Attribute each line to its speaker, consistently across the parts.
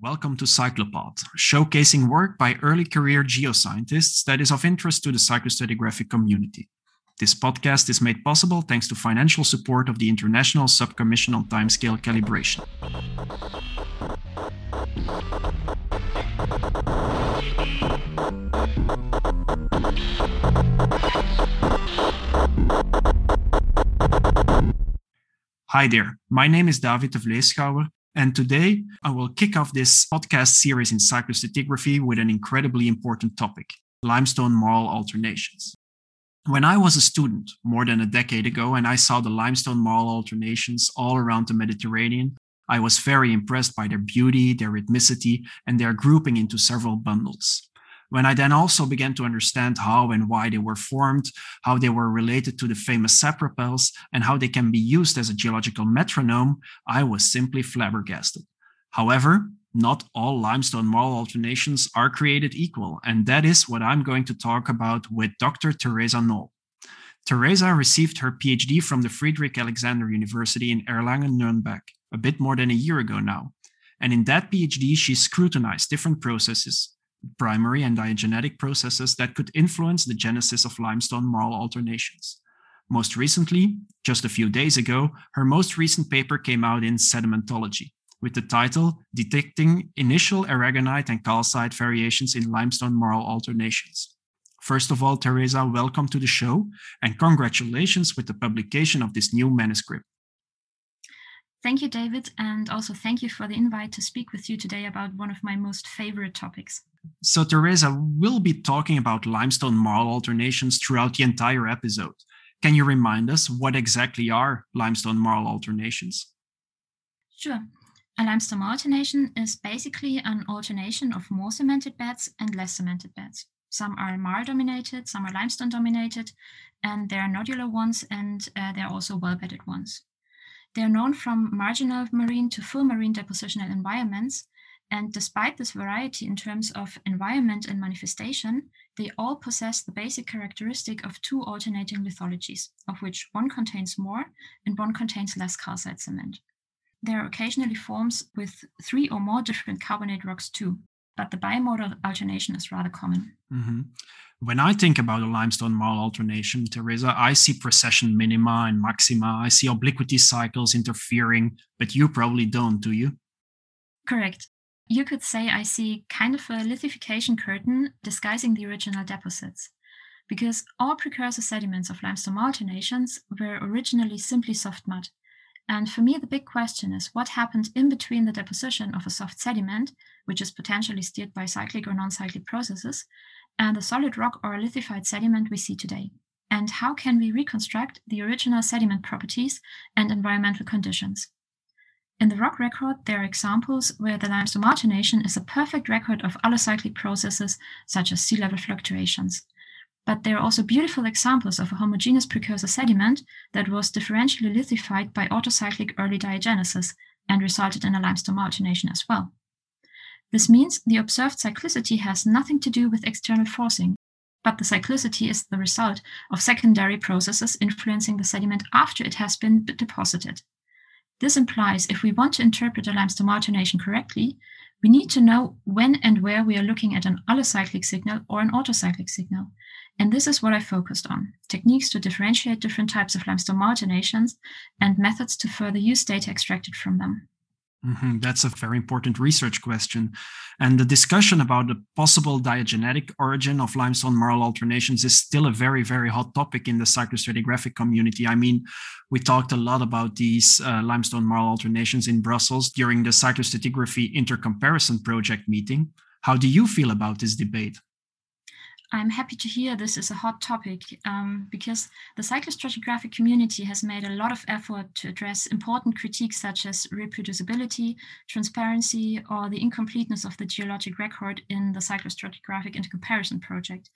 Speaker 1: Welcome to Cyclopod, showcasing work by early career geoscientists that is of interest to the cyclostratigraphic community. This podcast is made possible thanks to financial support of the International Subcommission on Timescale Calibration. Hi there, my name is David de Vleeschouwer, and today I will kick off this podcast series in cyclostratigraphy with an incredibly important topic limestone marl alternations. When I was a student more than a decade ago and I saw the limestone marl alternations all around the Mediterranean, I was very impressed by their beauty, their rhythmicity, and their grouping into several bundles. When I then also began to understand how and why they were formed, how they were related to the famous sapropels, and how they can be used as a geological metronome, I was simply flabbergasted. However, not all limestone marl alternations are created equal, and that is what I'm going to talk about with Dr. Theresa Nohl. Theresa received her PhD from the Friedrich Alexander University in Erlangen-Nuremberg a bit more than a year ago now. And in that PhD, she scrutinized different processes, primary and diagenetic processes that could influence the genesis of limestone marl alternations. Most recently, just a few days ago, her most recent paper came out in Sedimentology with the title Detecting Initial Aragonite and Calcite Variations in Limestone Marl Alternations. First of all, Theresa, welcome to the show and congratulations with the publication of this new manuscript.
Speaker 2: Thank you, David, and also thank you for the invite to speak with you today about one of my most favorite topics.
Speaker 1: So, Theresa, we'll be talking about limestone marl alternations throughout the entire episode. Can you remind us what exactly are limestone marl alternations?
Speaker 2: Sure. A limestone alternation is basically an alternation of more cemented beds and less cemented beds. Some are marl dominated, some are limestone dominated, and there are nodular ones and uh, there are also well bedded ones. They are known from marginal marine to full marine depositional environments. And despite this variety in terms of environment and manifestation, they all possess the basic characteristic of two alternating lithologies, of which one contains more and one contains less calcite cement. There are occasionally forms with three or more different carbonate rocks too, but the bimodal alternation is rather common.
Speaker 1: Mm-hmm. When I think about a limestone marl alternation, Theresa, I see precession minima and maxima. I see obliquity cycles interfering, but you probably don't, do you?
Speaker 2: Correct. You could say I see kind of a lithification curtain disguising the original deposits. Because all precursor sediments of limestone alternations were originally simply soft mud. And for me, the big question is what happened in between the deposition of a soft sediment, which is potentially steered by cyclic or non cyclic processes, and the solid rock or lithified sediment we see today? And how can we reconstruct the original sediment properties and environmental conditions? In the rock record, there are examples where the limestone alternation is a perfect record of allocyclic processes such as sea level fluctuations. But there are also beautiful examples of a homogeneous precursor sediment that was differentially lithified by autocyclic early diagenesis and resulted in a limestone alternation as well. This means the observed cyclicity has nothing to do with external forcing, but the cyclicity is the result of secondary processes influencing the sediment after it has been deposited. This implies if we want to interpret a limestone alternation correctly, we need to know when and where we are looking at an allocyclic signal or an autocyclic signal. And this is what I focused on techniques to differentiate different types of limestone alternations and methods to further use data extracted from them.
Speaker 1: Mm-hmm. That's a very important research question. And the discussion about the possible diagenetic origin of limestone marl alternations is still a very, very hot topic in the cyclostratigraphic community. I mean, we talked a lot about these uh, limestone marl alternations in Brussels during the cyclostratigraphy intercomparison project meeting. How do you feel about this debate?
Speaker 2: I'm happy to hear this is a hot topic um, because the cyclostratigraphic community has made a lot of effort to address important critiques such as reproducibility, transparency, or the incompleteness of the geologic record in the cyclostratigraphic intercomparison project.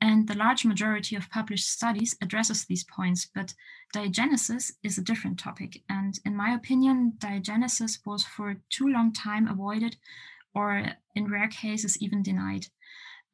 Speaker 2: And the large majority of published studies addresses these points, but diagenesis is a different topic. And in my opinion, diagenesis was for too long time avoided or in rare cases even denied.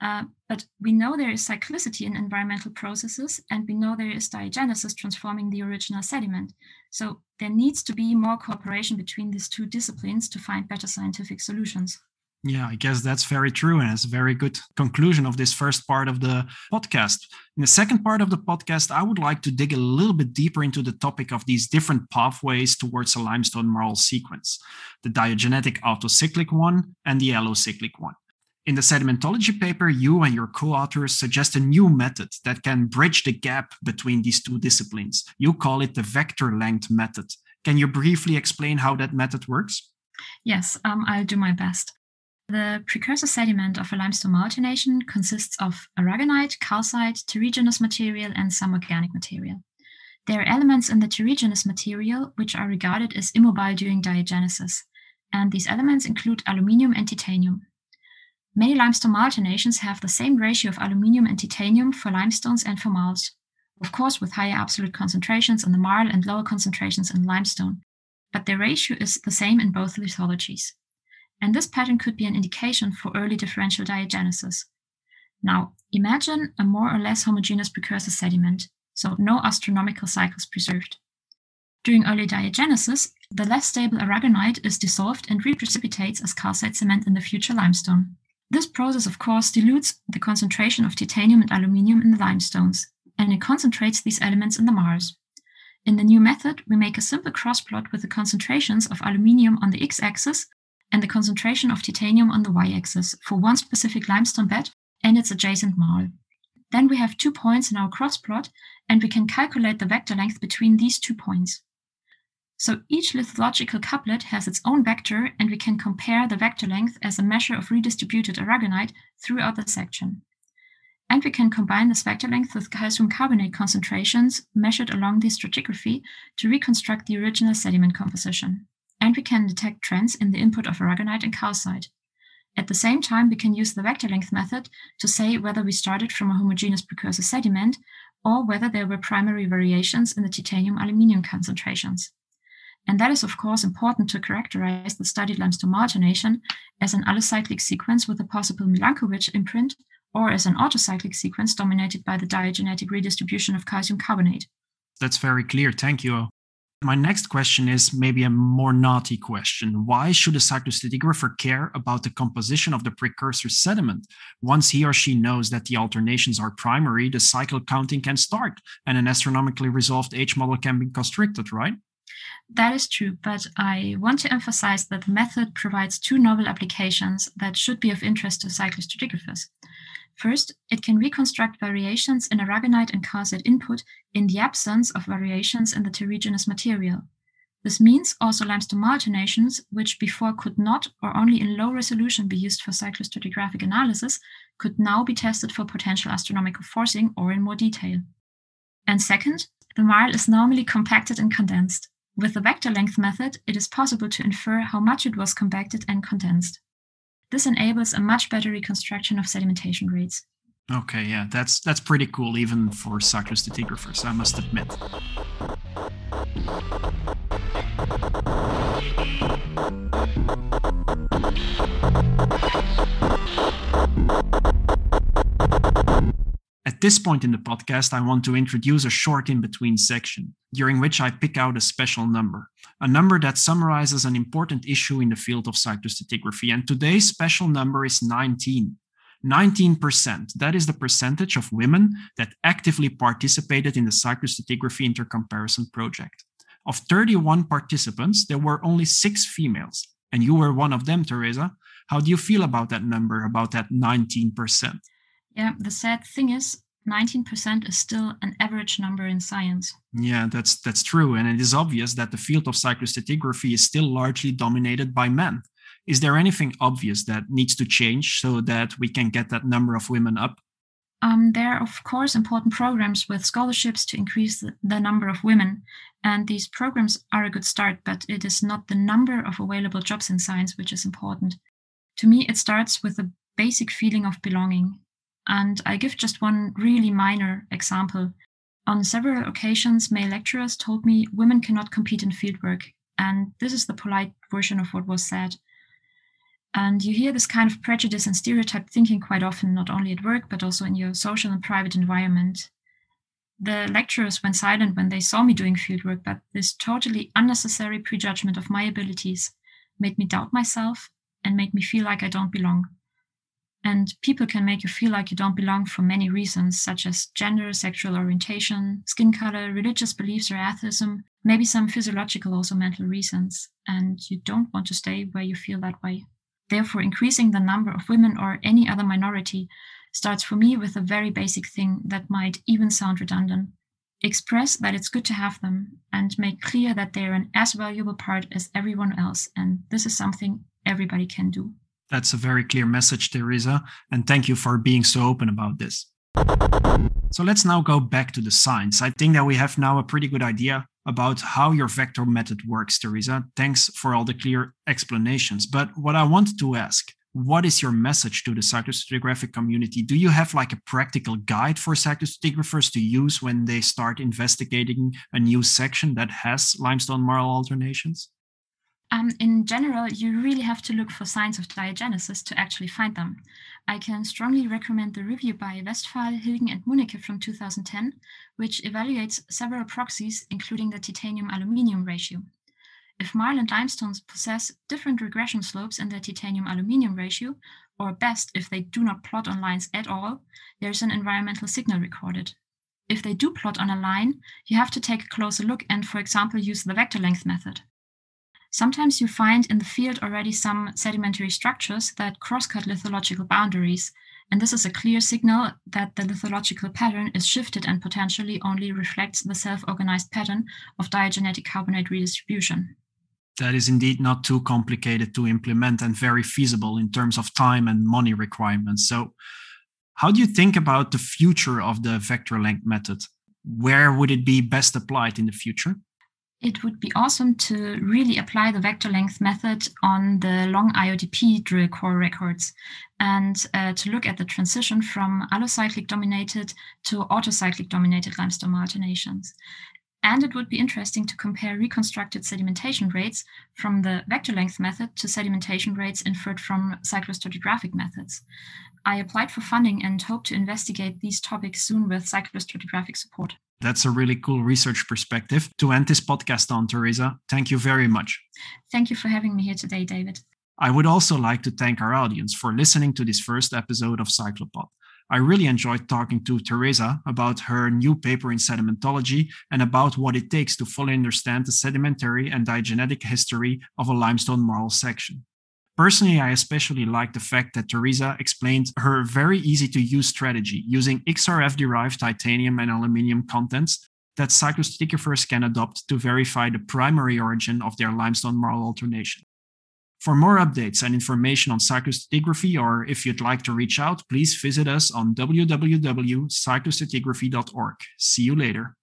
Speaker 2: Uh, but we know there is cyclicity in environmental processes, and we know there is diagenesis transforming the original sediment. So there needs to be more cooperation between these two disciplines to find better scientific solutions.
Speaker 1: Yeah, I guess that's very true. And it's a very good conclusion of this first part of the podcast. In the second part of the podcast, I would like to dig a little bit deeper into the topic of these different pathways towards a limestone marl sequence the diagenetic autocyclic one and the allocyclic one. In the sedimentology paper, you and your co authors suggest a new method that can bridge the gap between these two disciplines. You call it the vector length method. Can you briefly explain how that method works?
Speaker 2: Yes, um, I'll do my best. The precursor sediment of a limestone marl alternation consists of aragonite, calcite, terrigenous material, and some organic material. There are elements in the terrigenous material which are regarded as immobile during diagenesis, and these elements include aluminium and titanium. Many limestone marl alternations have the same ratio of aluminium and titanium for limestones and for marls, of course with higher absolute concentrations in the marl and lower concentrations in limestone, but the ratio is the same in both lithologies. And this pattern could be an indication for early differential diagenesis. Now, imagine a more or less homogeneous precursor sediment, so no astronomical cycles preserved. During early diagenesis, the less stable aragonite is dissolved and reprecipitates as calcite cement in the future limestone. This process, of course, dilutes the concentration of titanium and aluminium in the limestones, and it concentrates these elements in the marls. In the new method, we make a simple cross plot with the concentrations of aluminium on the x axis and the concentration of titanium on the y axis for one specific limestone bed and its adjacent marl. Then we have two points in our cross plot, and we can calculate the vector length between these two points. So each lithological couplet has its own vector, and we can compare the vector length as a measure of redistributed aragonite throughout the section. And we can combine this vector length with calcium carbonate concentrations measured along the stratigraphy to reconstruct the original sediment composition. And we can detect trends in the input of aragonite and calcite. At the same time, we can use the vector length method to say whether we started from a homogeneous precursor sediment or whether there were primary variations in the titanium aluminium concentrations. And that is, of course, important to characterize the studied limestone marl alternation as an allocyclic sequence with a possible Milankovitch imprint or as an autocyclic sequence dominated by the diagenetic redistribution of calcium carbonate.
Speaker 1: That's very clear. Thank you. My next question is maybe a more naughty question. Why should a cyclostratigrapher care about the composition of the precursor sediment? Once he or she knows that the alternations are primary, the cycle counting can start and an astronomically resolved age model can be constructed, right?
Speaker 2: That is true, but I want to emphasize that the method provides two novel applications that should be of interest to cyclostratigraphers. First, it can reconstruct variations in aragonite and calcite input in the absence of variations in the terrigenous material. This means also limestone alternations, which before could not or only in low resolution be used for cyclostratigraphic analysis, could now be tested for potential astronomical forcing or in more detail. And second, the marl is normally compacted and condensed. With the vector length method, it is possible to infer how much it was compacted and condensed. This enables a much better reconstruction of sedimentation rates.
Speaker 1: Okay, yeah, that's that's pretty cool even for cyclostratigraphers, I must admit. At this point in the podcast, I want to introduce a short in between section, during which I pick out a special number, a number that summarizes an important issue in the field of cyclostratigraphy. And today's special number is 19. 19%, that is the percentage of women that actively participated in the cyclostratigraphy intercomparison project. Of 31 participants, there were only six females, and you were one of them, Theresa. How do you feel about that number, about that 19%?
Speaker 2: Yeah, the sad thing is 19% is still an average number in science.
Speaker 1: Yeah, that's that's true and it is obvious that the field of cyclostratigraphy is still largely dominated by men. Is there anything obvious that needs to change so that we can get that number of women up?
Speaker 2: Um, there are, of course, important programs with scholarships to increase the, the number of women. And these programs are a good start, but it is not the number of available jobs in science which is important. To me, it starts with a basic feeling of belonging. And I give just one really minor example. On several occasions, male lecturers told me women cannot compete in fieldwork. And this is the polite version of what was said. And you hear this kind of prejudice and stereotype thinking quite often, not only at work, but also in your social and private environment. The lecturers went silent when they saw me doing fieldwork, but this totally unnecessary prejudgment of my abilities made me doubt myself and made me feel like I don't belong. And people can make you feel like you don't belong for many reasons, such as gender, sexual orientation, skin color, religious beliefs, or atheism, maybe some physiological, also mental reasons. And you don't want to stay where you feel that way. Therefore, increasing the number of women or any other minority starts for me with a very basic thing that might even sound redundant. Express that it's good to have them and make clear that they're an as valuable part as everyone else. And this is something everybody can do.
Speaker 1: That's a very clear message, Theresa, and thank you for being so open about this. So let's now go back to the science. I think that we have now a pretty good idea about how your vector method works, Theresa. Thanks for all the clear explanations. But what I wanted to ask, what is your message to the cyclostratigraphic community? Do you have like a practical guide for cyclostratigraphers to use when they start investigating a new section that has limestone marl alternations?
Speaker 2: Um, in general, you really have to look for signs of diagenesis to actually find them. I can strongly recommend the review by Westphal, Hilgen, and Munnecke from 2010, which evaluates several proxies, including the titanium aluminium ratio. If marl and limestones possess different regression slopes in their titanium aluminium ratio, or best, if they do not plot on lines at all, there's an environmental signal recorded. If they do plot on a line, you have to take a closer look and, for example, use the vector length method. Sometimes you find in the field already some sedimentary structures that crosscut lithological boundaries, and this is a clear signal that the lithological pattern is shifted and potentially only reflects the self-organized pattern of diagenetic carbonate redistribution.
Speaker 1: That is indeed not too complicated to implement and very feasible in terms of time and money requirements. So, how do you think about the future of the vector length method? Where would it be best applied in the future?
Speaker 2: It would be awesome to really apply the vector length method on the long IODP drill core records and uh, to look at the transition from allocyclic dominated to autocyclic dominated limestone alternations. And it would be interesting to compare reconstructed sedimentation rates from the vector length method to sedimentation rates inferred from cyclostratigraphic methods. I applied for funding and hope to investigate these topics soon with cyclostratigraphic support.
Speaker 1: That's a really cool research perspective to end this podcast on, Theresa. Thank you very much.
Speaker 2: Thank you for having me here today, David.
Speaker 1: I would also like to thank our audience for listening to this first episode of Cyclopod. I really enjoyed talking to Theresa about her new paper in sedimentology and about what it takes to fully understand the sedimentary and diagenetic history of a limestone marl section. Personally, I especially like the fact that Theresa explained her very easy to use strategy using XRF derived titanium and aluminium contents that cyclostratigraphers can adopt to verify the primary origin of their limestone marl alternation. For more updates and information on cyclostratigraphy, or if you'd like to reach out, please visit us on www.cyclostratigraphy.org. See you later.